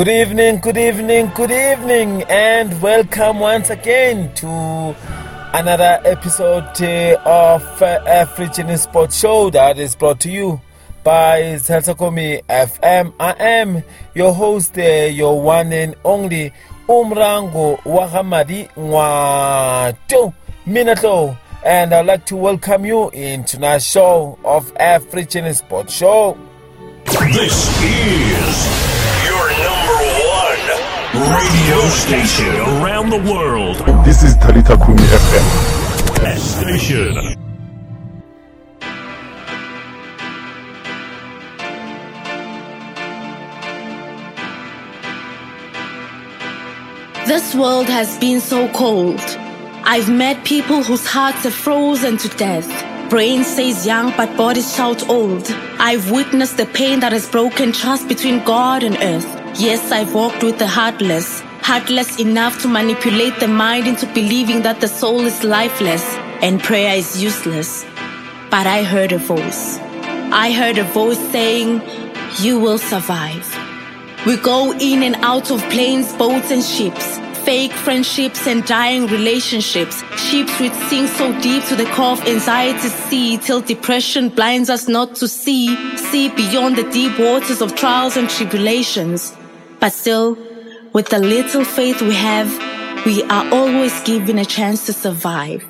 Good evening, good evening, good evening, and welcome once again to another episode uh, of African Sports Show that is brought to you by Salsakomi FM. I am your host, uh, your one and only Umrango Wahamadi Nwato Minato, and I'd like to welcome you into tonight's show of African Sports Show. This is radio station around the world. This is Talita Kumi FM. Station. This world has been so cold. I've met people whose hearts are frozen to death. Brain says young, but bodies shout old. I've witnessed the pain that has broken trust between God and earth. Yes, I've walked with the heartless, heartless enough to manipulate the mind into believing that the soul is lifeless and prayer is useless. But I heard a voice. I heard a voice saying, You will survive. We go in and out of planes, boats, and ships. Fake friendships and dying relationships. Ships which sink so deep to the core of anxiety's sea till depression blinds us not to see, see beyond the deep waters of trials and tribulations. But still, with the little faith we have, we are always given a chance to survive.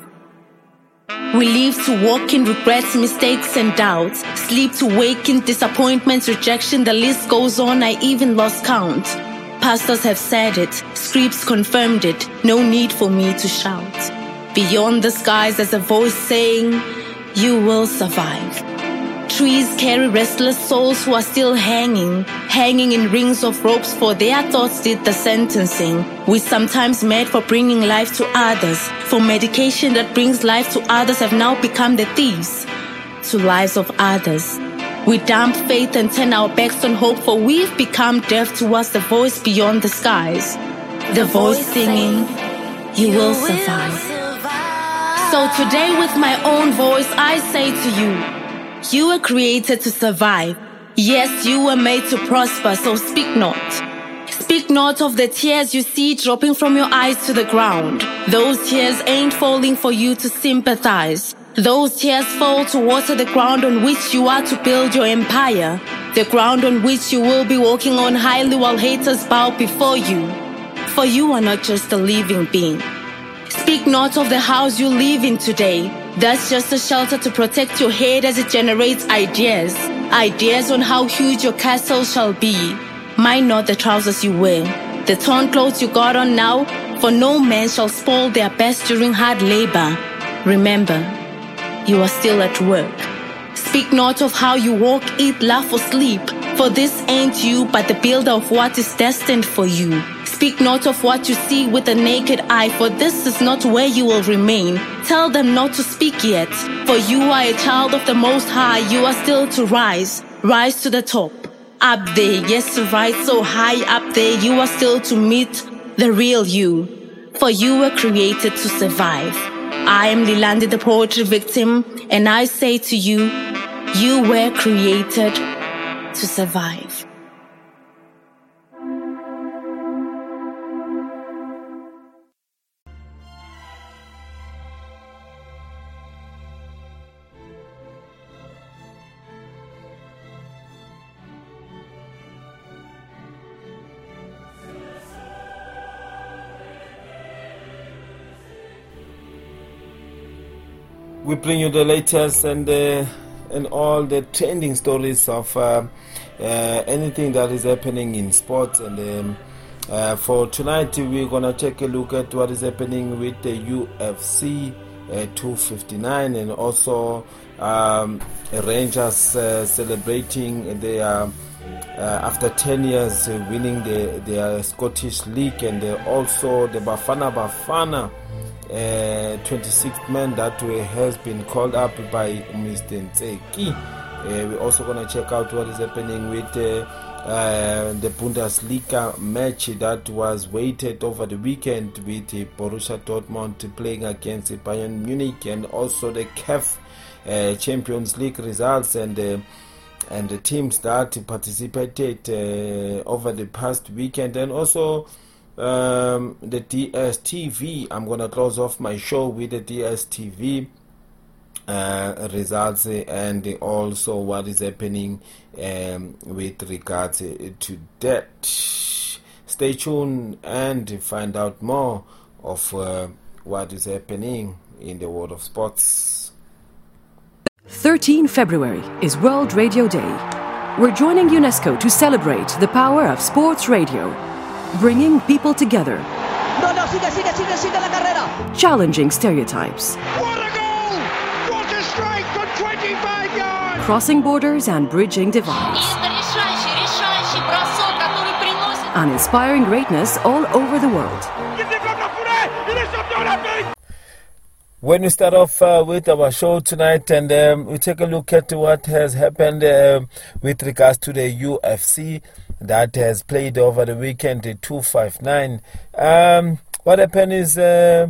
We live to walk in regrets, mistakes, and doubts. Sleep to wake in disappointments, rejection. The list goes on. I even lost count. Pastors have said it. Scripts confirmed it. No need for me to shout. Beyond the skies, there's a voice saying, You will survive. Trees carry restless souls who are still hanging, hanging in rings of ropes for their thoughts did the sentencing. We sometimes mad for bringing life to others, for medication that brings life to others have now become the thieves to lives of others. We dump faith and turn our backs on hope, for we've become deaf towards the voice beyond the skies. The voice singing, You will survive. So today, with my own voice, I say to you, you were created to survive. Yes, you were made to prosper, so speak not. Speak not of the tears you see dropping from your eyes to the ground. Those tears ain't falling for you to sympathize. Those tears fall to water the ground on which you are to build your empire. The ground on which you will be walking on highly while haters bow before you. For you are not just a living being. Speak not of the house you live in today. That's just a shelter to protect your head as it generates ideas. Ideas on how huge your castle shall be. Mind not the trousers you wear, the torn clothes you got on now, for no man shall spoil their best during hard labor. Remember, you are still at work. Speak not of how you walk, eat, laugh, or sleep, for this ain't you, but the builder of what is destined for you. Speak not of what you see with the naked eye, for this is not where you will remain. Tell them not to speak yet, for you are a child of the Most High. You are still to rise, rise to the top. Up there, yes, right so high up there, you are still to meet the real you. For you were created to survive. I am Lilandi, the poetry victim, and I say to you, you were created to survive. We bring you the latest and uh, and all the trending stories of uh, uh, anything that is happening in sports. And um, uh, for tonight, we're gonna take a look at what is happening with the UFC uh, 259 and also um, Rangers uh, celebrating their. After 10 years winning the, the Scottish League and also the Bafana Bafana 26th man that way has been called up by Mr. Ntseki. Uh, we're also going to check out what is happening with uh, uh, the Bundesliga match that was waited over the weekend with Borussia Dortmund playing against Bayern Munich and also the CAF uh, Champions League results and uh, and the teams that participated uh, over the past weekend, and also um, the DSTV. I'm to close off my show with the DSTV. Uh, results and also what is happening um, with regards to that. Stay tuned and find out more of uh, what is happening in the world of sports. 13 February is World Radio Day. We're joining UNESCO to celebrate the power of sports radio, bringing people together. No, no, sigue, sigue, sigue, la carrera. Challenging stereotypes. What a goal! What a strike 25 yards! Crossing borders and bridging divides. And inspiring greatness all over the world. When we start off uh, with our show tonight and um, we take a look at what has happened uh, with regards to the UFC that has played over the weekend, the 259. Um, what happened is uh,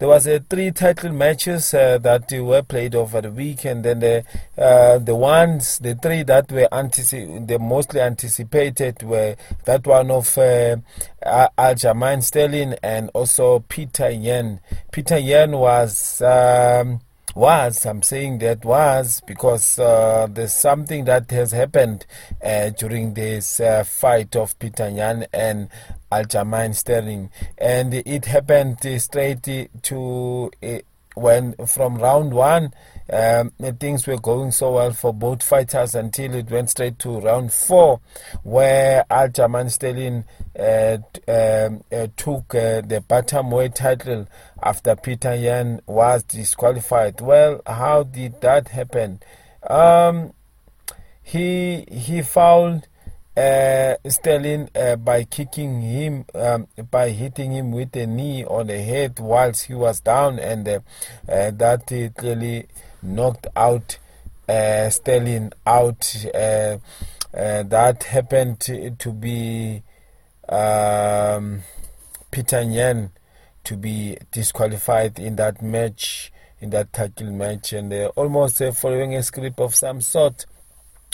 there was uh, three title matches uh, that were played over the weekend, and the uh, the ones, the three that were antici- the mostly anticipated were that one of uh, Al- Aljamain Sterling and also Peter Yan. Peter Yan was. Um, was I'm saying that was because uh, there's something that has happened uh, during this uh, fight of Peter Yan and Aljamain Sterling, and it happened straight to uh, when from round one. Um, things were going so well for both fighters until it went straight to round four, where Aljamain Sterling uh, uh, took uh, the bantamweight title after Peter Yan was disqualified. Well, how did that happen? Um, he he fouled uh, Sterling uh, by kicking him, um, by hitting him with a knee on the head whilst he was down, and uh, uh, that uh, clearly knocked out Sterling out. That happened to, be um, Peter Yan to be disqualified in that match, in that title match, and almost following a script of some sort.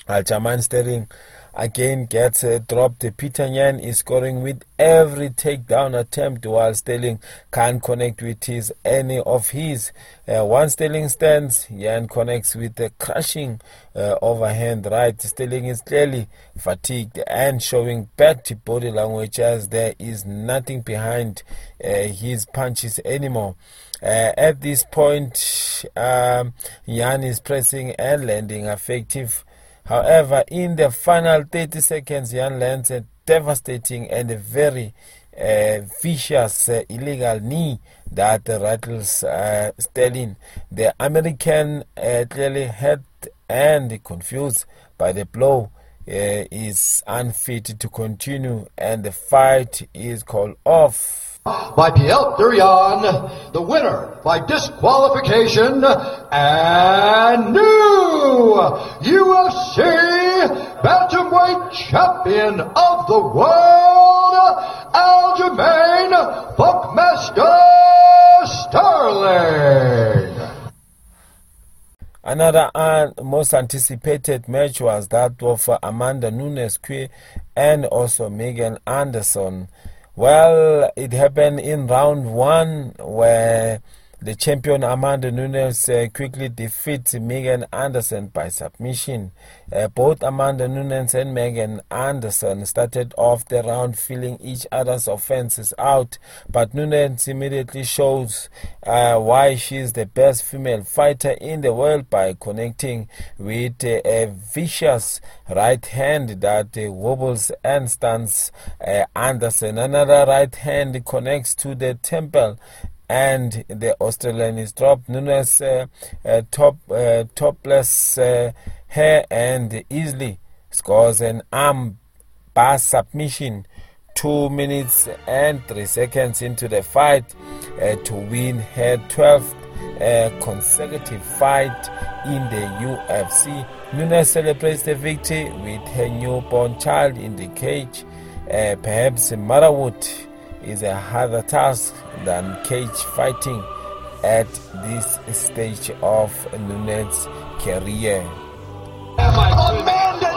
Aljamain Sterling again gets uh, dropped. Peter Yan is scoring with every takedown attempt while Sterling can't connect with his any of his. Uh, once Sterling stands, Yan connects with a crushing uh, overhand right. Sterling is clearly fatigued and showing bad body language as there is nothing behind uh, his punches anymore. Uh, at this point, um, Yan is pressing and landing effective. However, in the final 30 seconds, Yan lands a devastating and a very uh, vicious uh, illegal knee that rattles uh, Sterling. The American, uh, clearly hurt and confused by the blow, uh, is unfit to continue, and the fight is called off. By Piel Durian, the winner by disqualification, and new UFC Bantamweight Champion of the World, Aljamain Buckmaster Sterling. Another uh, most anticipated match was that of Amanda Nunes and also Megan Anderson. Well, it happened in round one where the champion Amanda Nunes uh, quickly defeats Megan Anderson by submission. Uh, both Amanda Nunes and Megan Anderson started off the round feeling each other's offenses out, but Nunes immediately shows uh, why she's the best female fighter in the world by connecting with uh, a vicious right hand that uh, wobbles and stuns uh, Anderson. Another right hand connects to the temple and the Australian is dropped. Nunes uh, uh, top uh, topless uh, hair and easily scores an arm bar submission. Two minutes and three seconds into the fight uh, to win her 12th uh, consecutive fight in the UFC. Nunes celebrates the victory with her newborn child in the cage. Perhaps motherhood is a harder task than cage fighting at this stage of Nunes' career. Amanda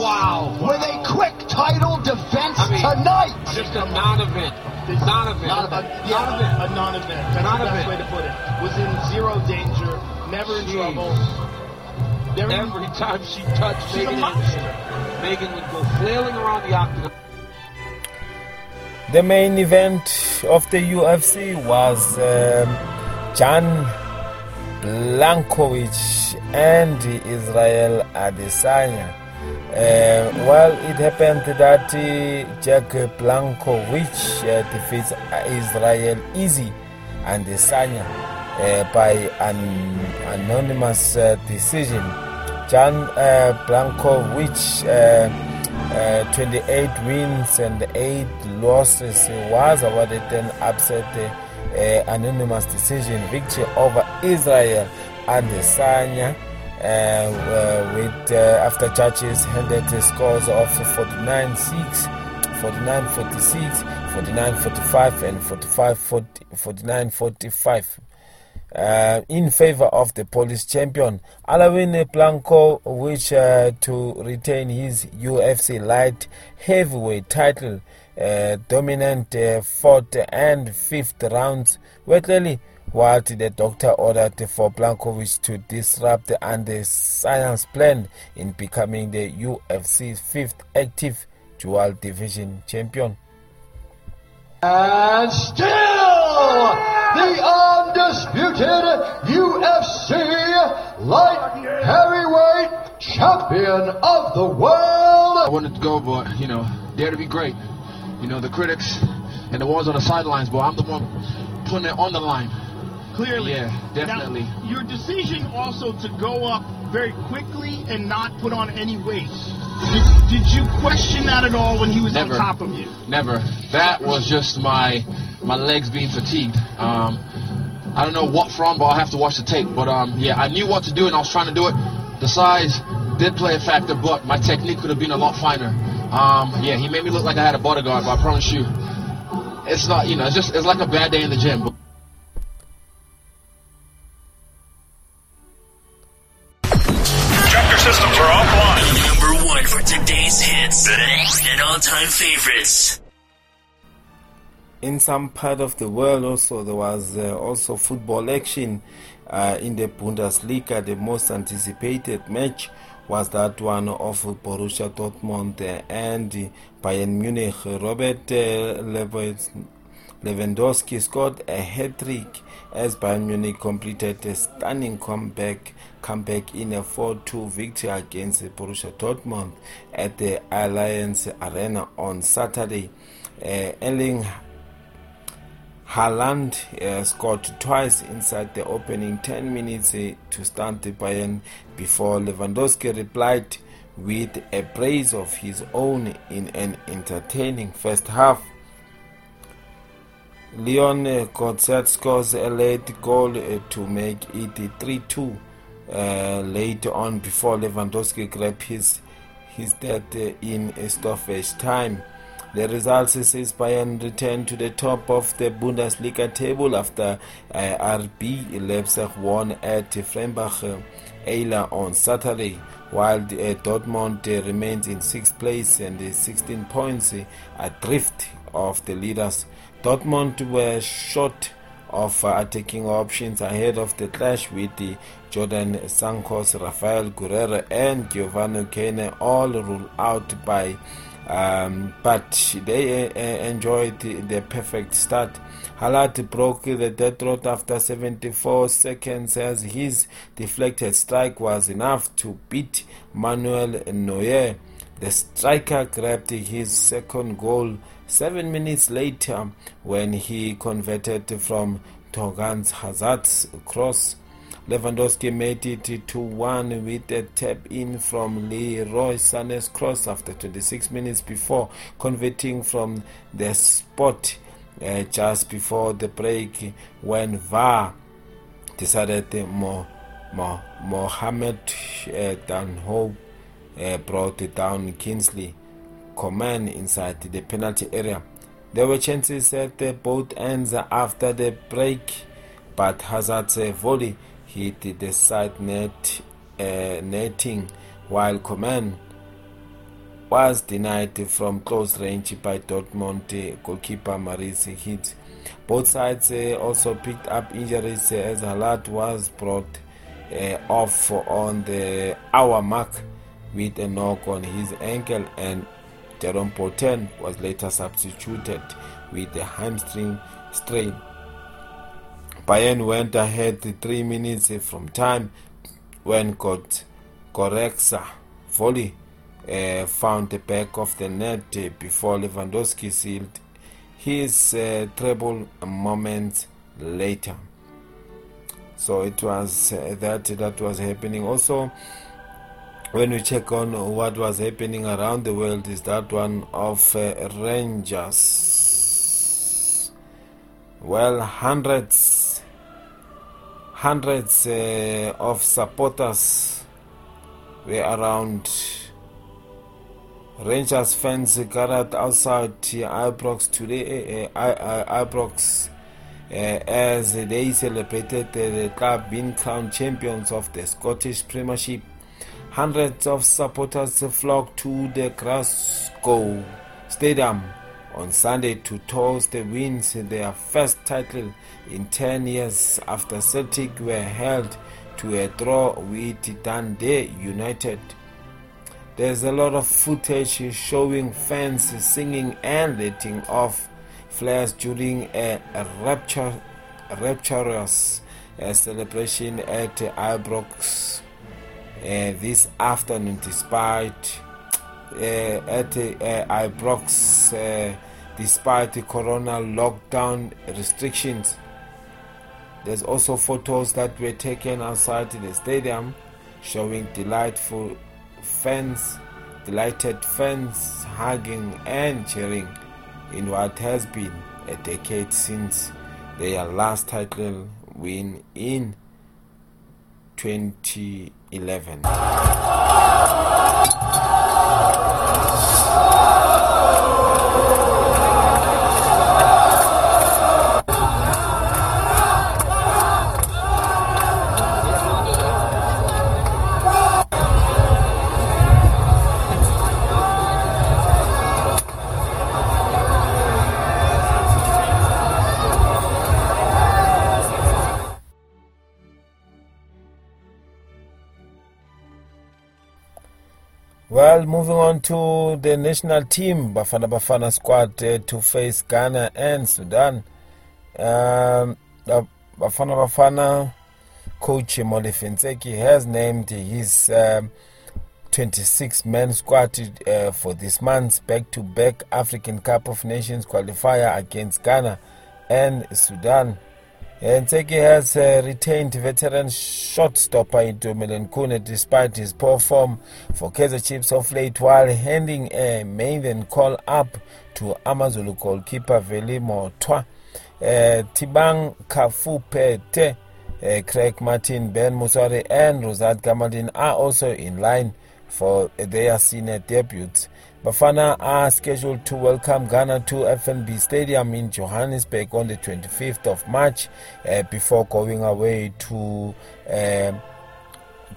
Wow. With a quick title defense I mean, tonight. Just a non-event. Non-event. Non-event. Yeah, non-event. a non-event. That's non-event. the best way to put it. Was in zero danger, never in Jeez. trouble. Every, Every time she touched Megan, Megan would go flailing around the octagon. The main event of the UFC was um, Jan Blachowicz and Israel Adesanya. Uh, well, it happened that uh, Jan Blachowicz uh, defeats Israel easy and Adesanya uh, by an anonymous uh, decision. Jan uh, Blachowicz, uh, 28 wins and 8 losses, was awarded an upset anonymous decision victory over Israel and Adesanya. Uh, uh, with uh, after judges handed scores of 49 6 49 46 49 45 and 45 40, 49 45 uh, in favor of the Polish champion Alain Blanco, which uh, to retain his UFC light heavyweight title. Uh, dominant uh, fourth and fifth rounds were clearly what the doctor ordered for Blachowicz to disrupt and the science plan in becoming the UFC's fifth active dual division champion. And still the undisputed UFC light heavyweight champion of the world. I wanted to go, but you know, dare to be great. You know, the critics and the ones on the sidelines, but I'm the one putting it on the line. Clearly. Yeah, definitely. Now, your decision also to go up very quickly and not put on any weight. Did, did you question that at all when he was Never. on top of you? Never. That was just my my legs being fatigued. Um, I don't know what from, but I'll have to watch the tape. But um, yeah, I knew what to do and I was trying to do it. The size did play a factor, but my technique could have been a lot finer. Um, yeah, he made me look like I had a bodyguard, but I promise you, it's not. You know, it's just it's like a bad day in the gym. In some part of the world, also there was uh, also football action uh, in the Bundesliga. The most anticipated match was that one of Borussia Dortmund and Bayern Munich. Robert uh, Lewandowski scored a hat trick as Bayern Munich completed a stunning comeback comeback in a 4-2 victory against Borussia Dortmund at the Allianz Arena on Saturday. Uh, Erling Haaland uh, scored twice inside the opening 10 minutes uh, to stunt Bayern before Lewandowski replied with a brace of his own in an entertaining first half. Leon Goretzka scores a late goal uh, to make it 3-2 uh, later on before Lewandowski grabbed his his death uh, in stoppage time. The results says Bayern returned to the top of the Bundesliga table after uh, RB Leipzig won at Freiburg uh, on Saturday, while uh, Dortmund uh, remains in sixth place and uh, 16 points adrift of the leaders. Dortmund were short of uh, attacking options ahead of the clash with the Jadon Sancho, Rafael Guerreiro, and Giovanni Kane all ruled out by. Um, but they uh, enjoyed the perfect start. Haaland broke the death throat after 74 seconds as his deflected strike was enough to beat Manuel Neuer. The striker grabbed his second goal seven minutes later when he converted from Thorgan Hazard's cross. Lewandowski made it 2-1 with a tap in from Leroy Sané's cross after 26 minutes before converting from the spot uh, just before the break when VAR decided more, more, Mohamed uh, Dahoud uh, brought down Kingsley Coman inside the penalty area. There were chances at both ends after the break, but Hazard's volley hit the side net uh, netting while Coman was denied from close range by Dortmund goalkeeper Maurice Hitz. Both sides uh, also picked up injuries uh, as Haaland was brought uh, off on the hour mark with a knock on his ankle and Jerome Boateng was later substituted with a hamstring strain. Bayern went ahead three minutes from time when Goretzka volley uh, found the back of the net before Lewandowski sealed his uh, treble moments later. So it was uh, that that was happening. Also, when we check on what was happening around the world, is that one of uh, Rangers. Well, hundreds, hundreds uh, of supporters were around Rangers fans gathered outside Ibrox today, uh, uh, Ibrox, uh, as they celebrated the club being crowned champions of the Scottish Premiership. Hundreds of supporters flocked to the Glasgow Stadium on Sunday to toast the wins their first title in 10 years after Celtic were held to a draw with Dundee United. There's a lot of footage showing fans singing and letting off flares during a, a rapture, rapturous uh, celebration at Ibrox uh, this afternoon, despite at uh, Ibrox, uh, despite the corona lockdown restrictions. There's also photos that were taken outside the stadium showing delightful fans, delighted fans hugging and cheering in what has been a decade since their last title win in 2011. The national team, Bafana Bafana squad uh, to face Ghana and Sudan. Um, Bafana Bafana coach Molefi Ntseki has named his um, 26 man squad uh, for this month's back to back African Cup of Nations qualifier against Ghana and Sudan. Ntseki has uh, retained veteran shortstopper Itumeleng Khune despite his poor form for Kaizer Chiefs of late while handing a maiden call up to Amazulu goalkeeper Veli Mothwa. Uh, Thibang uh, Craig Martin, Ben Motshwari and Rosat Gamadin are also in line for their senior debuts. Bafana are scheduled to welcome Ghana to FNB Stadium in Johannesburg on the 25th of March uh, before going away to uh,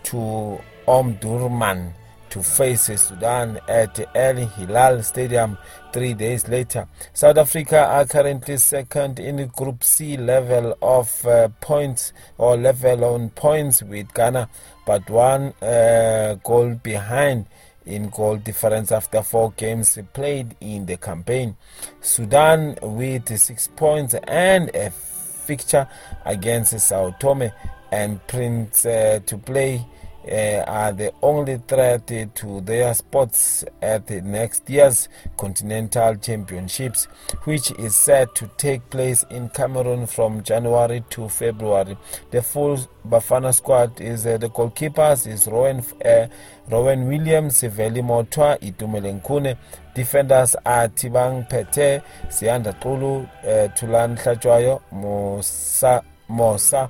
to Omdurman to face Sudan at El Hilal Stadium three days later. South Africa are currently second in Group C level of uh, points or level on points with Ghana, but one uh, goal behind in goal difference after four games played in the campaign. Sudan with six points and a fixture against Sao Tome and Prince uh, to play uh, are the only threat to their spots at the next year's Continental Championships, which is set to take place in Cameroon from January to February. The full Bafana squad is uh, the goalkeepers is Rowan, uh, Ronwen Williams, Veli Mothwa, Itumeleng Khune. Defenders are Thibang Phete, Siyanda Xulu, uh, Tulan Hlatshwayo, Mosa, Mosa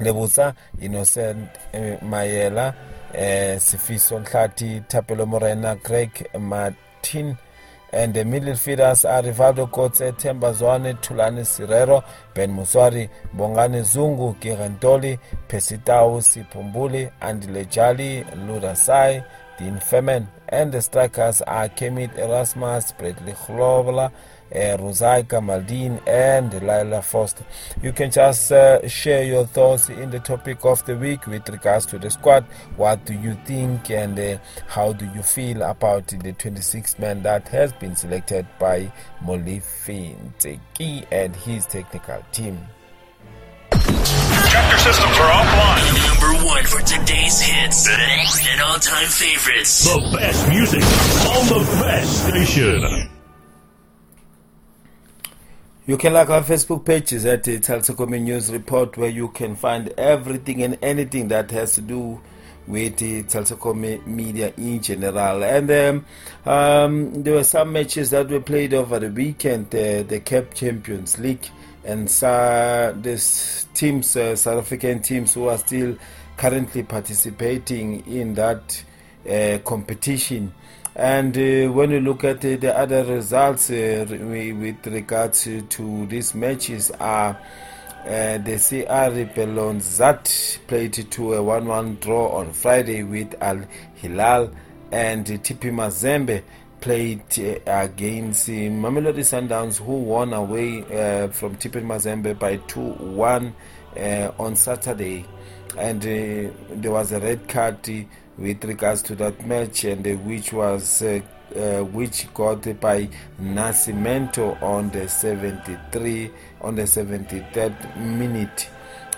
Lebusa, Innocent eh, Mayela, eh, Sifiso Nhlati, Tapelo Morena, Greg Martin, and the midfielders are Rivaldo Kotse, Temba Zwane, Tulani Sirero, Ben Muswari, Bongane Zungu, Girentoli, Pesitau, Sipumbuli, Andile Jali, Ludasai, Dean Furman. And the strikers are Kermit Erasmus, Bradley Grobler, uh, Rosaika Maldine, and Lyle Foster. You can just uh, share your thoughts in the topic of the week with regards to the squad. What do you think, and uh, how do you feel about the 26 man that has been selected by Molefi Ntseki and his technical team? Tractor systems are offline. Number one for today's hits and all-time favorites. The best music on the best station. You can like our Facebook pages at the Talita Kumi News Report where you can find everything and anything that has to do with the Talita Kumi media in general. And um, um, there were some matches that were played over the weekend, uh, the CAF Champions League and uh, this teams, uh, South African teams who are still currently participating in that uh, competition. And uh, when we look at uh, the other results uh, with regards to, these matches are the CR Bellons that played to a 1-1 draw on Friday with Al Hilal and TP Mazembe played uh, against uh, Mamelodi Sundowns, who won away uh, from TP Mazembe by 2 1 on Saturday. And there was a red card with regards to that match, and which was which got by Nascimento on the 73 on the 73rd minute.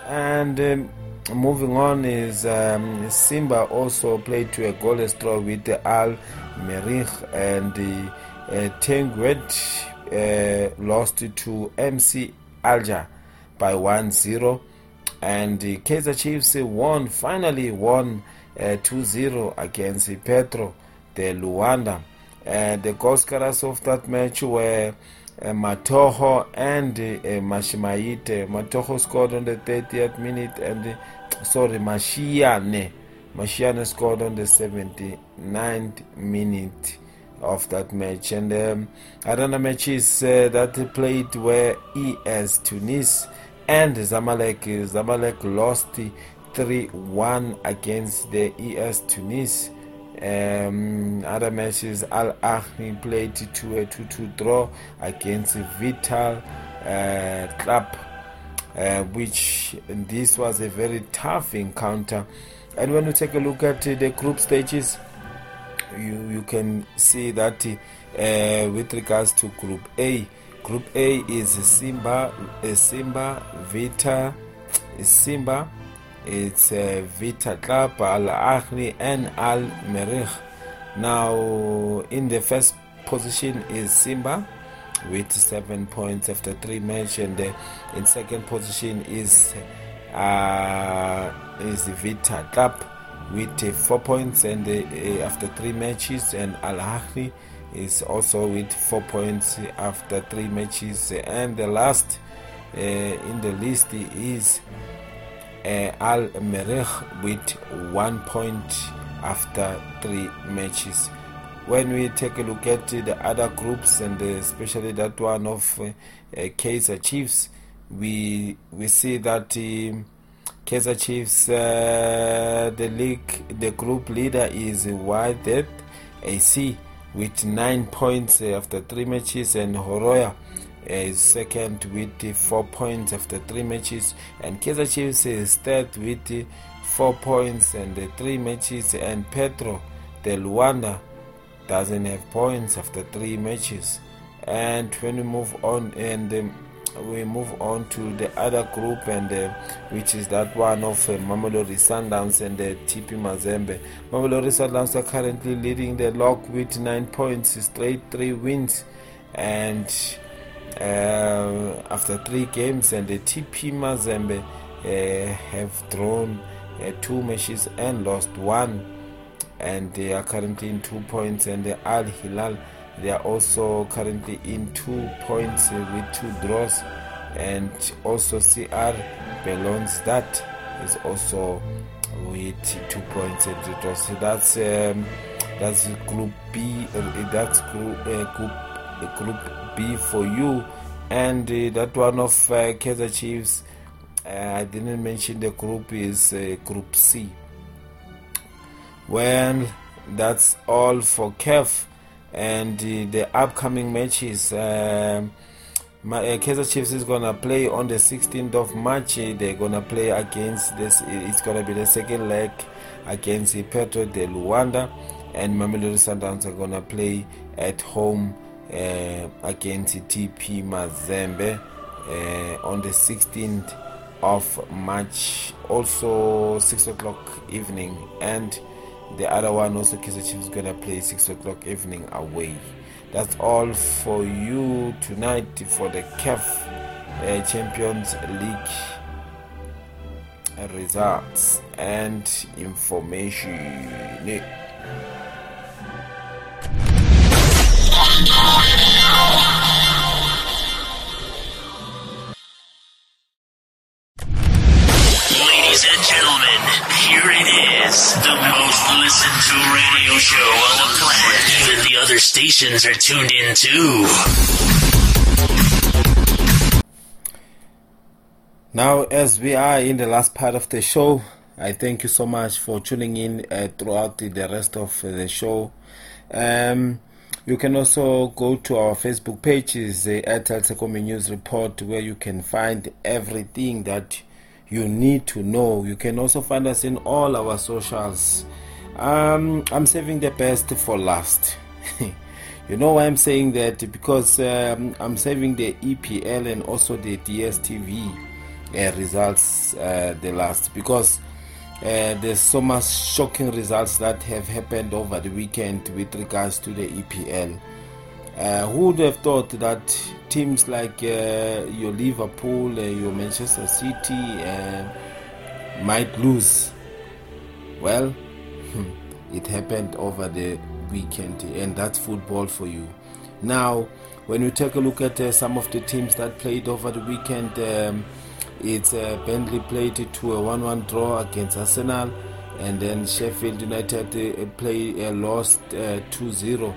And um, moving on is um, Simba also played to a goalless draw with the Al Merrikh and uh, Teungueth uh, lost to MC Alger by 1-0 and the Kaizer Chiefs won finally won 2-0 against Petro de Luanda. And the goal scorers of that match were uh, Mathoho and uh, Mashimaite. Mathoho scored on the 30th minute and uh, sorry, Mashiane. Mashiane scored on the 79th minute of that match. And um, other matches uh, that played were ES Tunis and Zamalek. Zamalek lost 3 1 against the ES Tunis. Um, other matches, Al Ahly played to a 2 2 draw against Vita uh, Club, uh, which this was a very tough encounter. And when you take a look at the group stages, you, you can see that uh, with regards to Group A, Group A is Simba, uh, Simba, Vita, Simba, it's uh, Vita Club, Al Ahly, and Al Merrikh. Now, in the first position is Simba with seven points after three matches, and uh, in second position is uh, is Vita Club with uh, four points and uh, after three matches, and Al Ahly is also with four points after three matches, and the last uh, in the list is uh, Al Merrikh with one point after three matches. When we take a look at the other groups and especially that one of uh, Kaizer Chiefs, we we see that um, Kaizer Chiefs, uh, the league, the group leader is Wydad AC with nine points after three matches, and Horoya is second with four points after three matches, and Kaizer Chiefs is third with four points and the three matches, and Petro de Luanda doesn't have points after three matches. And when we move on, and um, we move on to the other group, and uh, which is that one of uh, Mamelodi Sundowns and uh, TP Mazembe. Mamelodi Sundowns are currently leading the log with nine points, straight three wins, and uh, after three games, and the TP Mazembe uh, have drawn uh, two matches and lost one, and they are currently in two points, and the Al Hilal they are also currently in two points with two draws, and also CR Bellons that is also with two points and two draws. So that's um, that's Group B. Uh, that's Group uh, Group uh, Group B for you, and uh, that one of uh, Kaizer Chiefs. I didn't mention the group is Group C. Well, that's all for CAF and the upcoming matches. Um, my, uh, Kaizer Chiefs is gonna play on the 16th of March. They're gonna play against this. It's gonna be the second leg against the Petro de Luanda, and Mamelodi Sundowns are gonna play at home uh, against TP Mazembe uh, on the 16th of March, also 6 o'clock evening, and the other one also Kaizer Chiefs gonna play 6 o'clock evening away. That's all for you tonight for the CAF uh, Champions League results and information. Other stations are tuned in too. Now, as we are in the last part of the show, I thank you so much for tuning in uh, throughout the, rest of the show. Um, you can also go to our Facebook page, is the Airtel News Report, where you can find everything that you need to know. You can also find us in all our socials. Um, I'm saving the best for last. you know why I'm saying that? Because um, I'm saving the EPL and also the DSTV uh, results uh, the last because uh, there's so much shocking results that have happened over the weekend with regards to the EPL. Uh, who would have thought that teams like uh, your Liverpool, your Manchester City uh, might lose? Well, it happened over the weekend, and that's football for you. Now, when you take a look at uh, some of the teams that played over the weekend, um, it's uh, Burnley played to a 1 1 draw against Arsenal, and then Sheffield United uh, play, uh, lost 2 0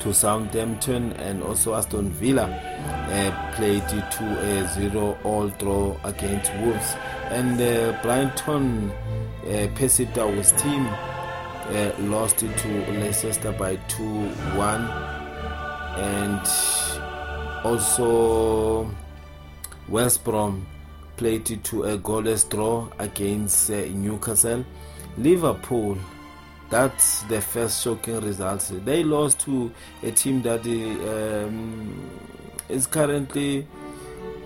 to Southampton and also Aston Villa uh, played to a 0 all draw against Wolves. And uh, Brighton uh, Percy Tau's team uh, lost to Leicester by 2 1. And also West Brom played to a goalless draw against uh, Newcastle. Liverpool that's the first shocking result. They lost to a team that um, is currently,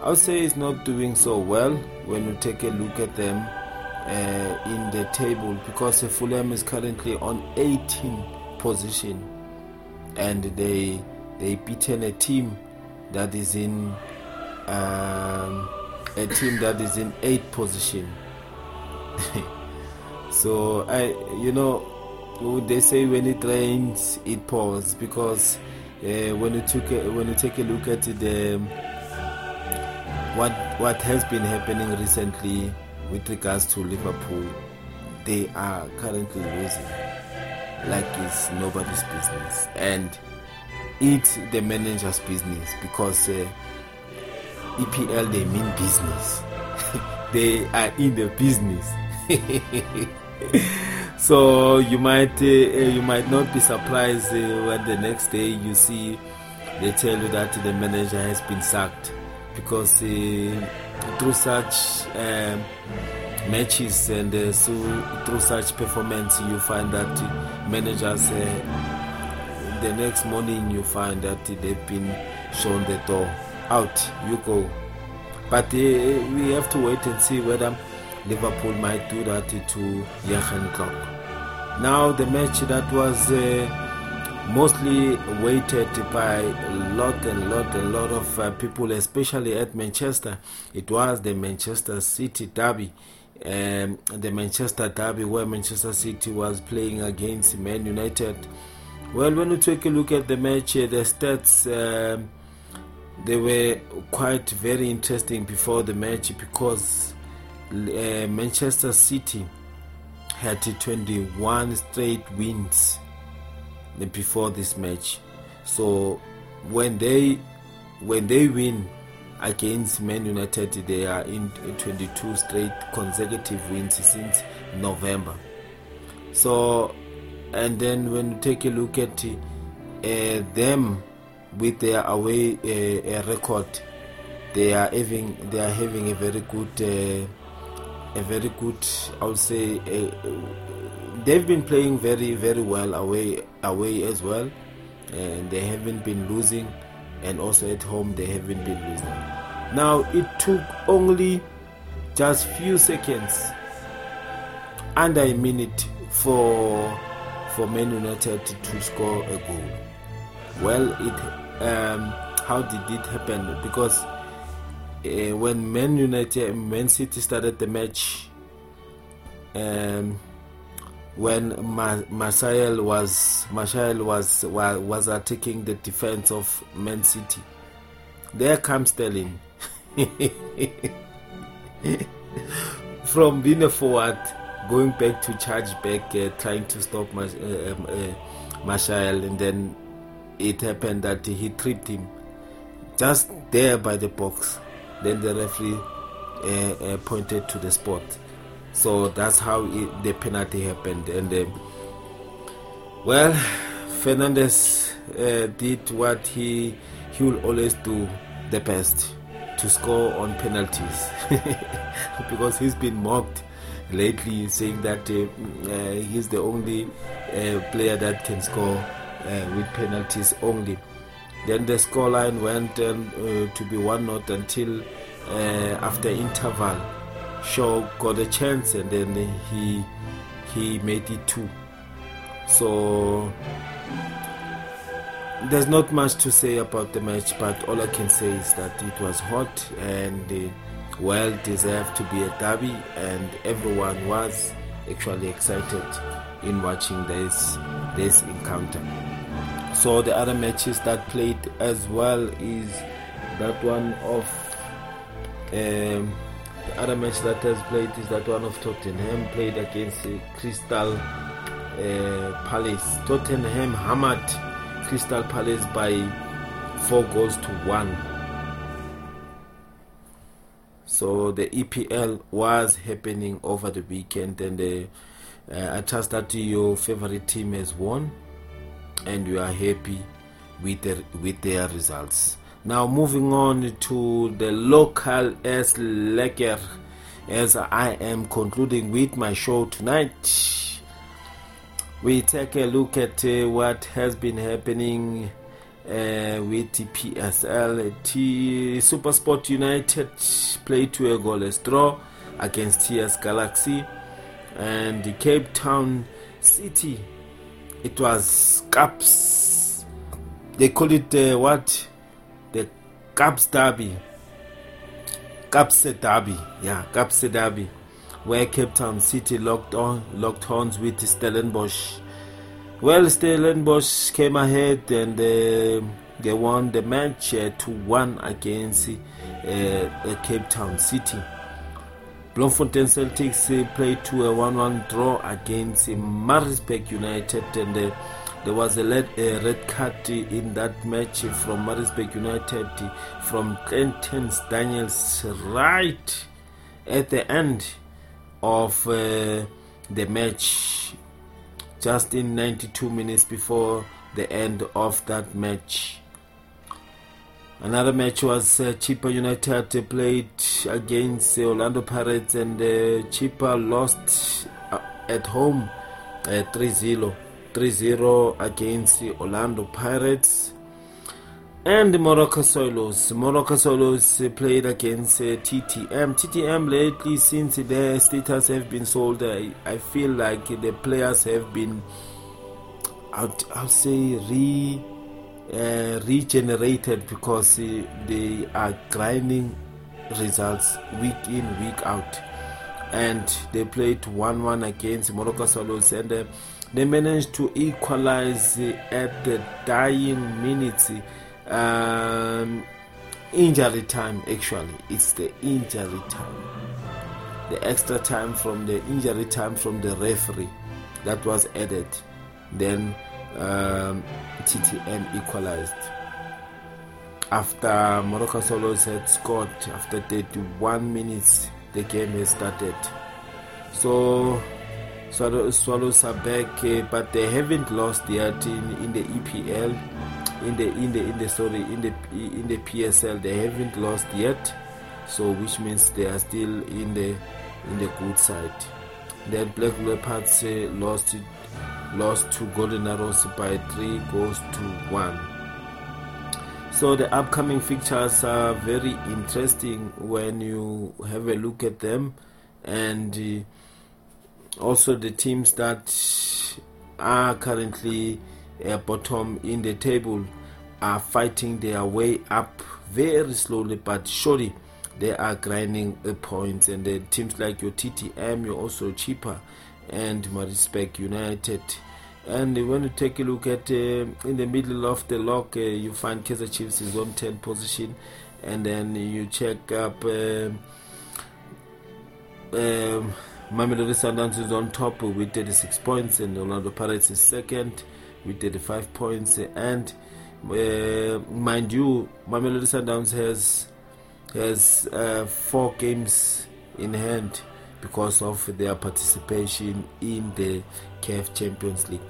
I would say, is not doing so well when you take a look at them uh, in the table because Fulham is currently on 18 position and they they beaten a team that is in um, a team that is in 8th position. so I, you know, they say when it rains it pours because uh, when you took a, when you take a look at the what what has been happening recently with regards to Liverpool, they are currently losing like it's nobody's business and it's the manager's business because uh, EPL they mean business. they are in the business. so you might uh, you might not be surprised uh, when the next day you see they tell you that the manager has been sacked because uh, through such um, matches and uh, so through such performance you find that managers uh, the next morning you find that they've been shown the door out you go but uh, we have to wait and see whether Liverpool might do that to Jurgen Klopp. Now the match that was mostly waited by a lot and lot and lot of uh, people, especially at Manchester. It was the Manchester City derby. Um, the Manchester derby where Manchester City was playing against Man United. Well, when you take a look at the match, uh, the stats um, they were quite very interesting before the match because uh, Manchester City had 21 straight wins before this match. So when they when they win against Man United, they are in 22 straight consecutive wins since November. So and then when you take a look at uh, them with their away uh, record, they are having they are having a very good uh, a very good I would say they've been playing very very well away away as well, and they haven't been losing, and also at home they haven't been losing. Now it took only just few seconds, under a minute for for Man United to score a goal. Well, it um, how did it happen? Because uh, when Man United, Man City started the match, um, when Ma- was Martial was, was attacking the defense of Man City, there comes Sterling. From being a forward, going back to charge back, uh, trying to stop Mar- uh, um, uh, and then it happened that he tripped him just there by the box. Then the referee uh, uh, pointed to the spot. So that's how it, the penalty happened. And uh, well, Fernandes did what he he will always do the best to score on penalties because he's been mocked lately saying that uh, uh, he's the only uh, player that can score with penalties only. Then the scoreline went um, to be 1 0 until after interval. Shaw got a chance and then he he made it 2. So there's not much to say about the match, but all I can say is that it was hot and uh, well deserved to be a derby, and everyone was actually excited in watching this this encounter. So the other matches that played as well is that one of um, the other match that has played is that one of Tottenham played against uh, Crystal uh, Palace. Tottenham hammered Crystal Palace by four goals to one. So the EPL was happening over the weekend, and uh, uh, I trust that your favorite team has won, and you are happy with the, with their results. Now moving on to the local S Lekker, as I am concluding with my show tonight. We take a look at uh, what has been happening uh, with the PSL. T Supersport United played to a goalless draw against TS Galaxy and the Cape Town City. It was Caps. They call it uh, what? Caps Derby. Caps Derby. Yeah, Caps Derby. Where Cape Town City locked on locked horns with Stellenbosch well, Stellenbosch came ahead and uh, they won the match uh, 2 1 against uh, Cape Town City. Bloemfontein Celtics uh, played to a 1 1 draw against Maritzburg United, and uh, there was a red, red card in that match from Maritzburg United from Clinton Daniels right at the end of uh, the match just in 92 minutes before the end of that match. Another match was uh, United played against uh, Orlando Pirates and uh, lost uh, at home 3-0 3-0 against the Orlando Pirates. And Moroka Swallows. Moroka Swallows played against uh, TTM. TTM lately, since their status have been sold, I, I feel like the players have been, I'll, I'll say, re, uh, regenerated because uh, they are grinding results week in, week out. And they played 1 1 against Moroka Swallows and uh, they managed to equalize at the dying minutes um, injury time actually. It's the injury time. The extra time from the injury time from the referee that was added. Then um, TTM equalized. After Moroka Swallows had scored after 31 minutes the game has started. So Swallows, Swallows are back, uh, but they haven't lost yet in, in the EPL, in the in the in the sorry in the in the PSL. They haven't lost yet, so which means they are still in the in the good side. Then Black Leopards uh, lost lost to Golden Arrows by three goals to one. So the upcoming fixtures are very interesting when you have a look at them, and uh, also the teams that are currently uh, bottom in the table are fighting their way up very slowly but surely they are grinding the points and the teams like your TTM you're also Chippa and Maritzburg United and when you take a look at uh, in the middle of the lock uh, you find Kaizer Chiefs is on 10 position, and then you check up. Um, um, Mamelodi Sundowns is on top with 36 points, and Orlando Pirates is second with 35 points. And uh, mind you, Mamelodi Sundowns has has uh, four games in hand because of their participation in the CAF Champions League.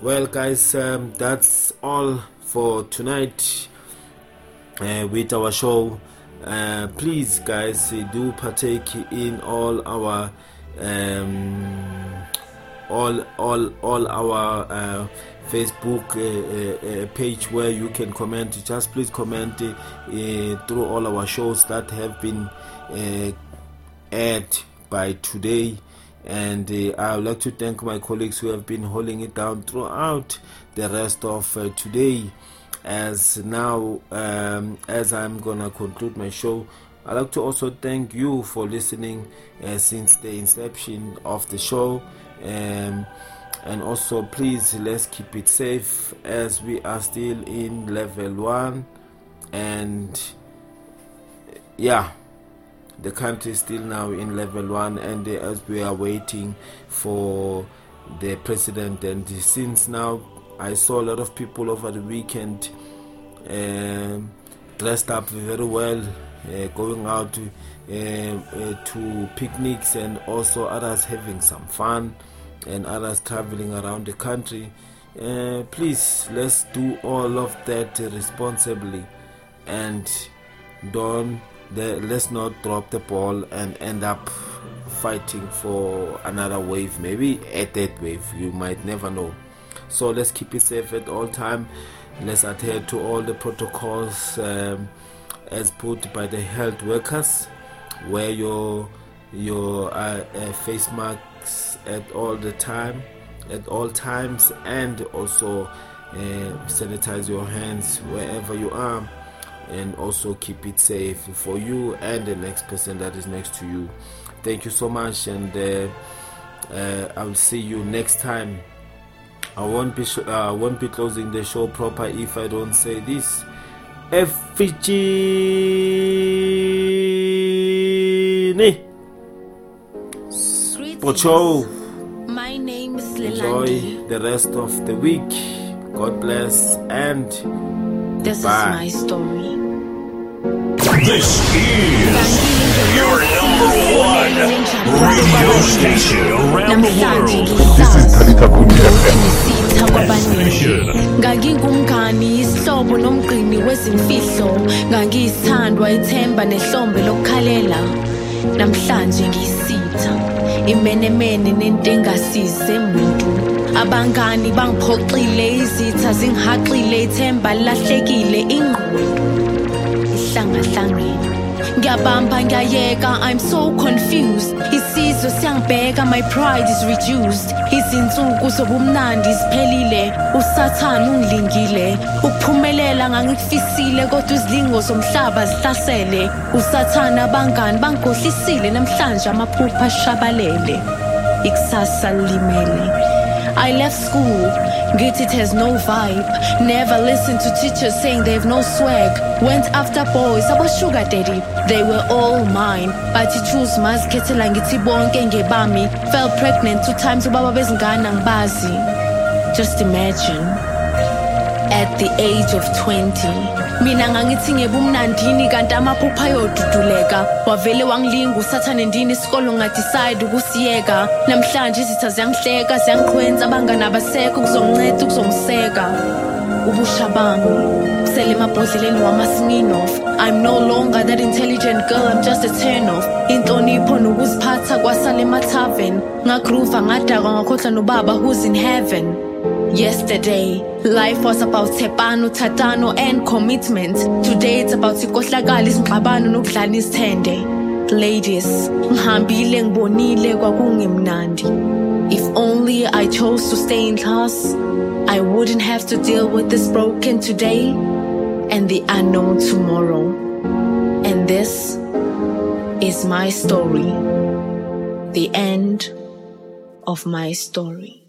Well, guys, um, that's all for tonight uh, with our show. Uh, please, guys, do partake in all our um, all all all our uh, Facebook uh, uh, page where you can comment. Just please comment through all our shows that have been aired by today. And uh, I would like to thank my colleagues who have been holding it down throughout the rest of uh, today. As now, um, as I'm gonna conclude my show, I'd like to also thank you for listening uh, since the inception of the show. Um, and also, please let's keep it safe as we are still in level one. And yeah the country is still now in level one, and as we are waiting for the president, and since now I saw a lot of people over the weekend um, dressed up very well, uh, going out uh, to picnics, and also others having some fun, and others traveling around the country. Please, let's do all of that responsibly and don't the, let's not drop the ball and end up fighting for another wave. Maybe a third wave you might never know. So let's keep it safe at all time. Let's adhere to all the protocols um, as put by the health workers wear your your uh, uh, face masks at all the time at all times and also uh, sanitize your hands wherever you are and also keep it safe for you and the next person that is next to you. Thank you so much, and uh, uh, I will see you next time. I won't be sh- uh, won't be closing the show proper if I don't say this. Effigy Pocho. My name is Enjoy the rest of the week. God bless and goodbye. this is my story. This is your number one radio station around the world. This is Talita Kundi FM. ngangingumngani isihlobo nomgqini wezimfihlo ngangiyisithandwa ithemba nehlombe lokukhalela namhlanje ngiyisitha imenemene nento engasize muntu abangani bangiphoxile izitha zingihaqile ithemba lilahlekile ingqondo ihlangahlangene ngiyabamba ngiyayeka i'm so confused. Isizwe siyangibheka my pride is reduced. Izinsuku zobumnandi ziphelile usathane ungilingile ukuphumelela ngangikufisile kodwa izilingo zomhlaba zihlasele. Usathane abangani bangigohlisile namhlanje amaphupha ashabalele. Ikusasa lilimele. I left school, Git it has no vibe. Never listened to teachers saying they have no swag. Went after boys, was sugar daddy. They were all mine. But he chose mazikhetela ngithi bonke ngebami. Fell pregnant two times ubaba bezingane angibazi. Just imagine, at the age of 20, mina ngangithi ngebumnandini kanti amaphupha ayoduduleka. Wavele wangilinga usathane ndini isikolo ngadicide ukusiyeka. Namhlanje izitha ziyangihleka ziyangiqhwenza abangani abasekho kuzonginceda ukuzongiseka ubusha bami sele emabhodleleni wama-sminoff. I'm no longer that intelligent girl i'm just a turn off. Inhlonipho nokuziphatha kwasala emathaven ngagroova ngadakwa ngakhohlwa nobaba who's in heaven. Yesterday, life was about tepano, tatano, and commitment. Today, it's about ikohlakala, izingxabano nokudlala isithende. Ladies, ngihambile ngibonile kwakungemnandi. If only I chose to stay in class, I wouldn't have to deal with this broken today and the unknown tomorrow. And this is my story. The end of my story.